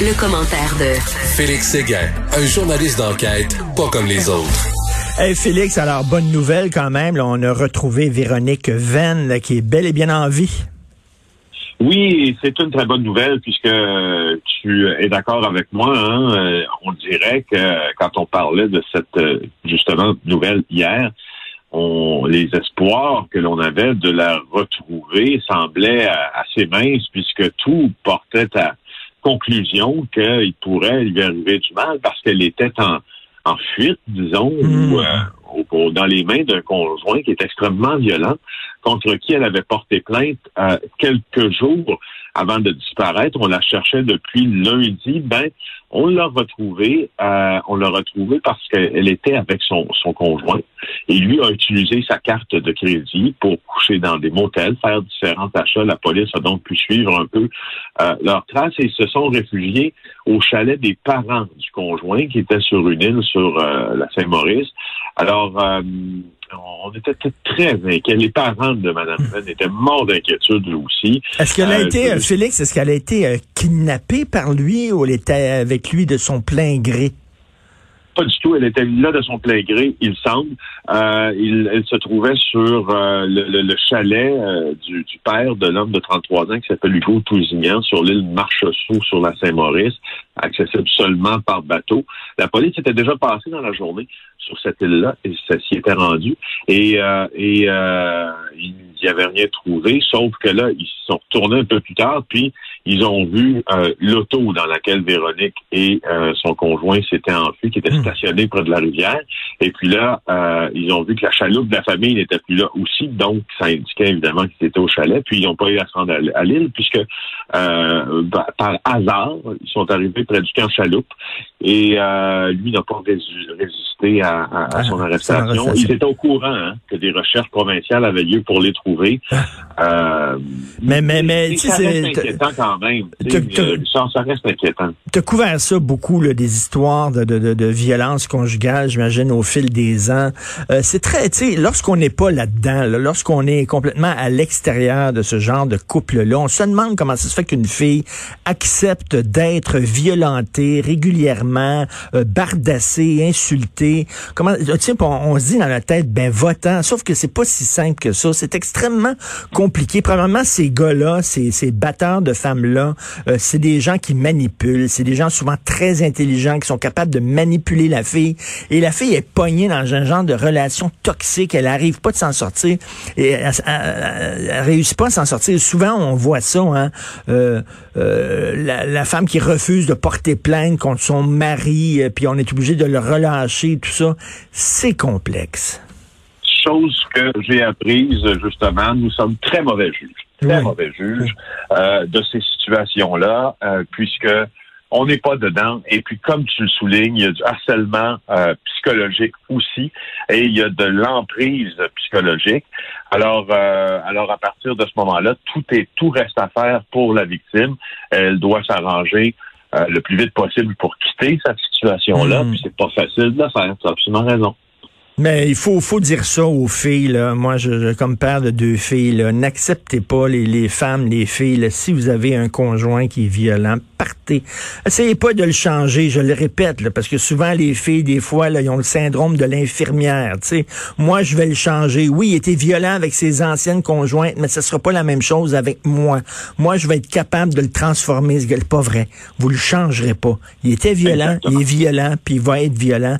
Le, commentaire de Félix Séguin, un journaliste d'enquête pas comme les autres. Hey Félix, alors bonne nouvelle quand même. on a retrouvé Véronique Venn qui est bel et bien en vie. Oui, c'est une très bonne nouvelle puisque tu es d'accord avec moi. Hein? Euh, on dirait que quand on parlait de cette euh, justement nouvelle hier, on, les espoirs que l'on avait de la retrouver semblaient assez minces puisque tout portait à conclusion qu'il pourrait lui arriver du mal parce qu'elle était en, en fuite, disons, ou, hmm. euh, dans les mains d'un conjoint qui est extrêmement violent, contre qui elle avait porté plainte euh, quelques jours avant de disparaître. On la cherchait depuis lundi. Ben, on l'a retrouvée. Euh, on l'a retrouvée parce qu'elle était avec son, son conjoint et lui a utilisé sa carte de crédit pour coucher dans des motels, faire différents achats. La police a donc pu suivre un peu euh, leurs traces et ils se sont réfugiés au chalet des parents du conjoint qui était sur une île sur euh, la Saint-Maurice. Alors, on était très inquiets. Les parents de Mme Venn étaient morts d'inquiétude aussi. Est-ce qu'elle a euh, été, Félix, est-ce qu'elle a été euh, kidnappée par lui ou elle était avec lui de son plein gré? Pas du tout. Elle était là de son plein gré, il semble. Euh, il, elle se trouvait sur euh, le, chalet euh, du, père de l'homme de 33 ans qui s'appelle Hugo Tousignan sur l'île Marchessault sur la Saint-Maurice, accessible seulement par bateau. La police était déjà passée dans la journée sur cette île-là et ça s'y était rendu. Et, et il n'y avait rien trouvé, sauf que là, ils se sont retournés un peu plus tard, puis ils ont vu l'auto dans laquelle Véronique et son conjoint s'étaient enfuis, qui était stationné près de la rivière. Et puis là, euh, ils ont vu que la chaloupe de la famille n'était plus là aussi, donc ça indiquait évidemment qu'ils étaient au chalet. Puis ils n'ont pas eu à se rendre à l'île puisque euh, bah, par hasard, ils sont arrivés près du camp chaloupe et euh, lui n'a pas résisté à, ah, son arrestation. Il était au courant hein, que des recherches provinciales avaient lieu pour les trouver. Ah. mais mais mais reste inquiétant quand même. Ça, reste inquiétant. Tu as couvert ça beaucoup là, des histoires de, de, de, violence conjugale, j'imagine, au fil des ans. Euh, c'est très, tu sais, lorsqu'on n'est pas là-dedans, lorsqu'on est complètement à l'extérieur de ce genre de couple-là, on se demande comment ça se fait qu'une fille accepte d'être violentée régulièrement, euh, bardassée, insultée. Comment, tu sais, on, se dit dans la tête, ben votant. Sauf que c'est pas si simple que ça. C'est extrêmement compliqué. Premièrement, ces gars-là, ces, ces batteurs de femmes-là, euh, c'est des gens qui manipulent. C'est des gens souvent très intelligents qui sont capables de manipuler la fille. Et la fille est pognée dans un genre de relation toxique. Elle arrive pas de s'en sortir. Et elle, réussit pas à s'en sortir. Souvent, on voit ça. Hein? Euh, euh, la, femme qui refuse de porter plainte contre son mari, euh, puis on est obligé de le relâcher, tout ça. C'est complexe. Chose que j'ai apprise, justement, nous sommes très mauvais juges. Très mauvais juges de ces situations-là, puisque on n'est pas dedans. Et puis, comme tu le soulignes, il y a du harcèlement euh, psychologique aussi, et il y a de l'emprise psychologique. Alors, euh, alors à partir de ce moment-là, tout est tout reste à faire pour la victime. Elle doit s'arranger euh, le plus vite possible pour quitter cette situation-là. Hmm. Puis c'est pas facile de le faire. Tu as absolument raison. Mais il faut, faut dire ça aux filles. Là. Moi, je, comme père de deux filles, n'acceptez pas les, les femmes, les filles. Si vous avez un conjoint qui est violent, partez. Essayez pas de le changer, je le répète, là, parce que souvent les filles, des fois, là, ils ont le syndrome de l'infirmière. Moi, je vais le changer. Oui, il était violent avec ses anciennes conjointes, mais ce sera pas la même chose avec moi. Moi, je vais être capable de le transformer. C'est pas vrai. Vous le changerez pas. Il était violent, il est violent, puis il va être violent.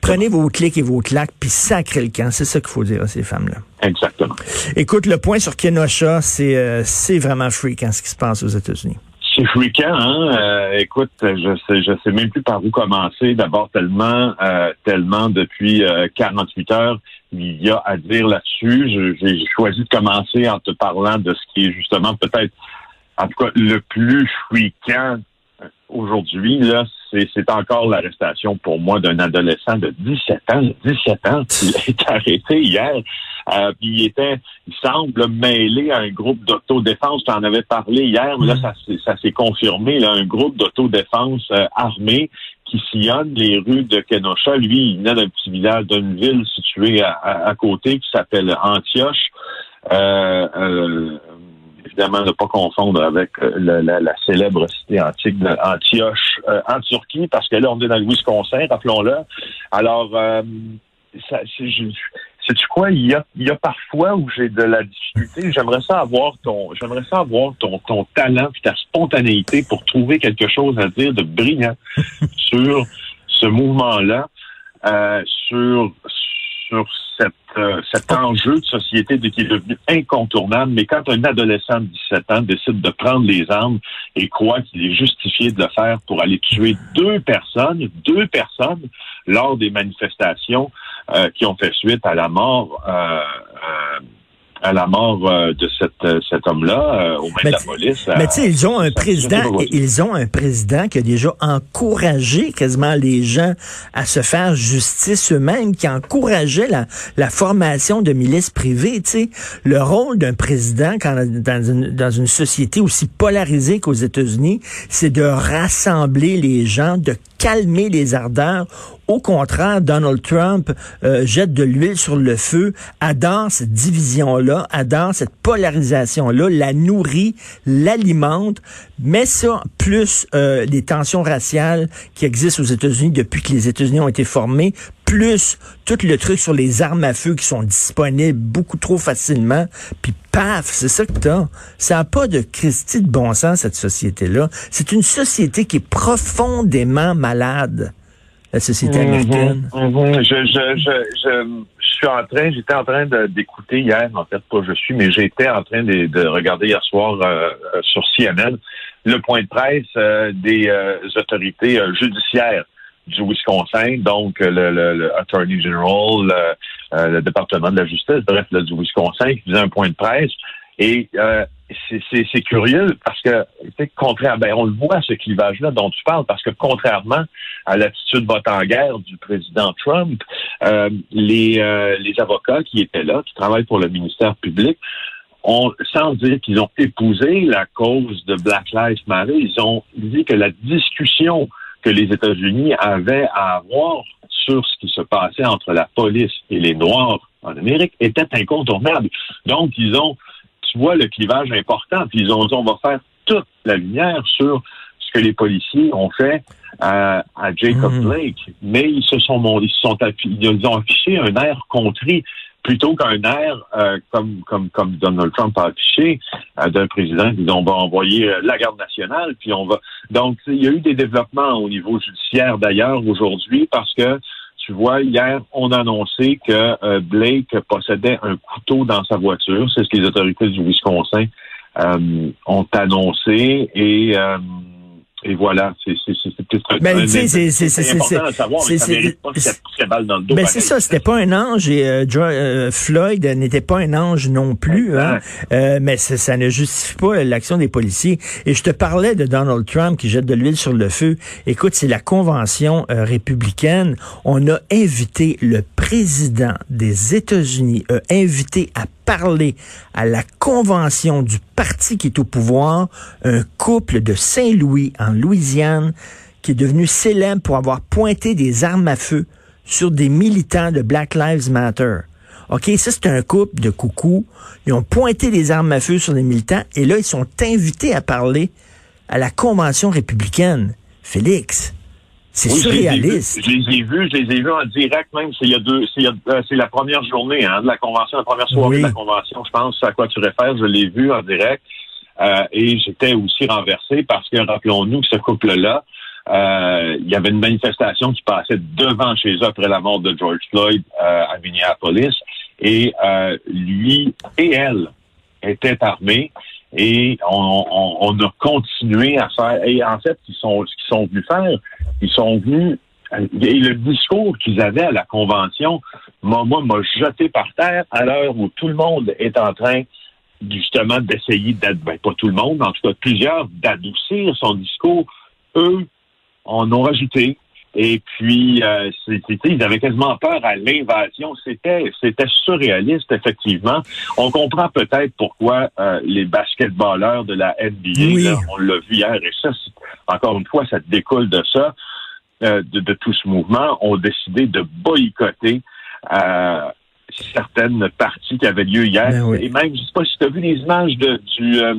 Prenez vos clics et vos claques, puis sacrez le camp. C'est ça qu'il faut dire à ces femmes-là. Exactement. Écoute, le point sur Kenosha, c'est euh, c'est vraiment fréquent ce qui se passe aux États-Unis. C'est fréquent, hein? Euh, écoute, je sais, je sais même plus par où commencer. D'abord, tellement, euh, tellement depuis 48 heures, il y a à dire là-dessus. J'ai choisi de commencer en te parlant de ce qui est justement peut-être, en tout cas, le plus fréquent aujourd'hui, là, c'est encore l'arrestation pour moi d'un adolescent de 17 ans. 17 ans, qui est arrêté hier. Euh, puis il était, il semble mêlé à un groupe d'autodéfense. Tu en avais parlé hier, mais là, mm. ça, s'est confirmé. Là, un groupe d'autodéfense euh, armé qui sillonne les rues de Kenosha. Lui, il venait d'un petit village, d'une ville située à, côté qui s'appelle Antioche. Euh, évidemment ne pas confondre avec la, la, célèbre cité antique d'Antioche en Turquie, parce que là, on est dans le Wisconsin, rappelons-le. Alors, je, sais-tu quoi? Il y a, parfois où j'ai de la difficulté. J'aimerais ça avoir ton, j'aimerais ça avoir ton, ton talent et ta spontanéité pour trouver quelque chose à dire de brillant sur ce mouvement-là, euh, sur, sur euh, cet enjeu de société qui est devenu incontournable. Mais quand un adolescent de 17 ans décide de prendre les armes et croit qu'il est justifié de le faire pour aller tuer deux personnes, deux personnes lors des manifestations, euh, qui ont fait suite à la mort euh, euh, à la mort de cette, cet homme-là au mains de la police. Mais tu sais, ils ont un président, ils ont un président qui a déjà encouragé quasiment les gens à se faire justice eux-mêmes, qui encourageait la, la formation de milices privées. Tu sais, le rôle d'un président quand, dans, une, dans une société aussi polarisée qu'aux États-Unis, c'est de rassembler les gens, de calmer les ardeurs. Au contraire, Donald Trump euh, jette de l'huile sur le feu, adore cette division-là, adore cette polarisation-là, la nourrit, l'alimente, mais ça, plus euh, les tensions raciales qui existent aux États-Unis depuis que les États-Unis ont été formés, plus tout le truc sur les armes à feu qui sont disponibles beaucoup trop facilement, puis paf, c'est ça que t'as. Ça n'a pas de Christie de bon sens, cette société-là. C'est une société qui est profondément malade, la société mhm, américaine. Mhm. Je, je, je, je, suis en train, j'étais en train d'écouter hier, en fait, pas je suis, mais j'étais en train de, regarder hier soir euh, euh, sur CNN le point de presse euh, des autorités judiciaires du Wisconsin, donc le, le, Attorney General, euh, le, département de la justice, bref, du Wisconsin, qui faisait un point de presse. Et euh, c'est curieux parce que, contraire, ben, on le voit ce clivage-là dont tu parles, parce que contrairement à l'attitude vote en guerre du président Trump, euh, les, les avocats qui étaient là, qui travaillent pour le ministère public, ont, sans dire qu'ils ont épousé la cause de Black Lives Matter, ils ont dit que la discussion que les États-Unis avaient à avoir sur ce qui se passait entre la police et les Noirs en Amérique était incontournable. Donc, ils ont, tu vois, le clivage important, puis ils ont dit, on va faire toute la lumière sur ce que les policiers ont fait à, à Jacob mhm. Blake, mais ils se sont, ils se sont, ils ont affiché un air contrit plutôt qu'un air euh, comme, comme, comme Donald Trump a affiché euh, d'un président qui dit on va envoyer euh, la garde nationale, puis on va. Donc, il y a eu des développements au niveau judiciaire d'ailleurs aujourd'hui parce que tu vois, hier, on a annoncé que Blake possédait un couteau dans sa voiture. C'est ce que les autorités du Wisconsin ont annoncé et et voilà, c'est ben, c'est ça. Ben, c'est ça, c'était pas un ange et euh, euh, Floyd n'était pas un ange non plus, hein, euh, mais ça ne justifie pas l'action des policiers. Et je te parlais de Donald Trump qui jette de l'huile sur le feu. Écoute, c'est la convention républicaine. On a invité le président des États-Unis, a invité à parler à la convention du parti qui est au pouvoir, un couple de Saint-Louis en Louisiane qui est devenu célèbre pour avoir pointé des armes à feu sur des militants de Black Lives Matter. OK, ça c'est un couple de coucou. Ils ont pointé des armes à feu sur des militants et là ils sont invités à parler à la convention républicaine. Félix, c'est surréaliste. Je les ai vus, je les ai vus en direct même. C'est il y a deux, c'est euh, la première journée hein, de la convention, la première soirée de la convention. Je pense à quoi tu réfères. Je l'ai vu en direct euh, et j'étais aussi renversé parce que rappelons-nous que ce couple-là, euh, il y avait une manifestation qui passait devant chez eux après la mort de George Floyd à Minneapolis et lui et elle étaient armés et on, a continué à faire. Et en fait, ils sont, ce qu'ils sont venus faire, ils sont venus. Et le discours qu'ils avaient à la convention, moi, m'a jeté par terre à l'heure où tout le monde est en train justement d'essayer ben, pas tout le monde, en tout cas plusieurs, d'adoucir son discours. Eux en ont rajouté. Et puis, euh, ils avaient quasiment peur à l'invasion. C'était, c'était surréaliste, effectivement. On comprend peut-être pourquoi euh, les basketballeurs de la NBA, on l'a vu hier, et ça, encore une fois, ça découle de ça, euh, de, tout ce mouvement, ont décidé de boycotter certaines parties qui avaient lieu hier. Ben oui. Et même, je sais pas si tu as vu les images de, du euh,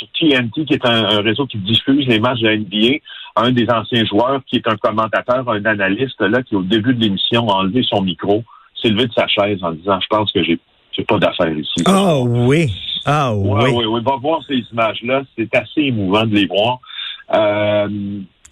sur TNT, qui est un, un réseau qui diffuse les matchs de la NBA, un des anciens joueurs qui est un commentateur, un analyste, là, qui au début de l'émission a enlevé son micro, s'est levé de sa chaise en disant Je pense que j'ai pas d'affaires ici. Ah oui. Ah Ouais, oui. oui, oui. Va voir ces images-là. C'est assez émouvant de les voir. Euh,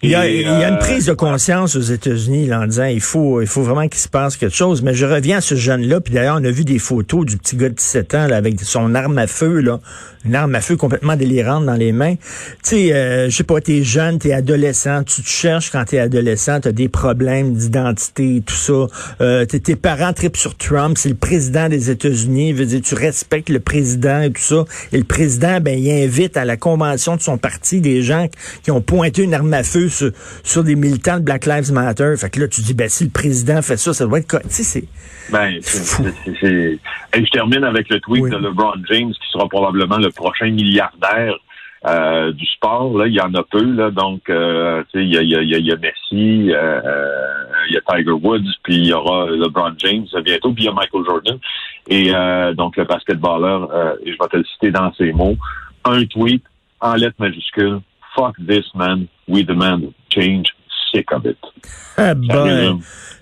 Il y, a, il y a une euh, prise de conscience aux États-Unis là, en disant il faut il faut vraiment qu'il se passe quelque chose. Mais je reviens à ce jeune-là, puis d'ailleurs, on a vu des photos du petit gars de 17 ans là, avec son arme à feu, là, une arme à feu complètement délirante dans les mains. Tu sais, euh, je sais pas, t'es jeune, t'es adolescent, tu te cherches quand t'es adolescent, t'as des problèmes d'identité, tout ça. Euh, t'es- tes parents tripent sur Trump, c'est le président des États-Unis, veut dire tu respectes le président et tout ça. Et le président, ben, il invite à la convention de son parti des gens qui ont pointé une arme à feu sur, sur des militants de Black Lives Matter. Fait que là, tu dis, ben, si le président fait ça, ça doit être... Tu sais, c'est... Ben, c'est- Fou. Et je termine avec le tweet Oui. de LeBron James, qui sera probablement le prochain milliardaire euh, du sport. Là, il y en a peu. Là, donc, euh, tu sais, il y a, y, y Messi, euh, euh, il y a Tiger Woods, puis il y aura LeBron James bientôt, puis il y a Michael Jordan. Et donc, le basketballeur, et je vais te le citer dans ces mots, un tweet en lettres majuscules. Fuck this man. We demand change. Sick of it. Ah, ben,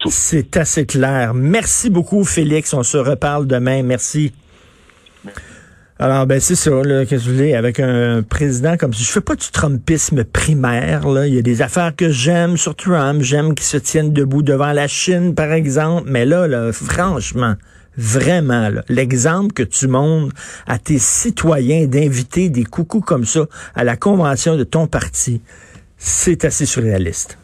c'est assez clair. Merci beaucoup, Félix. On se reparle demain. Merci. Alors, ben c'est ça, là, qu'est-ce que vous voulez, avec un président comme ça. Je fais pas du trumpisme primaire, là. Il y a des affaires que j'aime sur Trump. J'aime qu'il se tienne debout devant la Chine, par exemple. Mais là, là, franchement, vraiment, l'exemple que tu montres à tes citoyens d'inviter des coucous comme ça à la convention de ton parti, c'est assez surréaliste.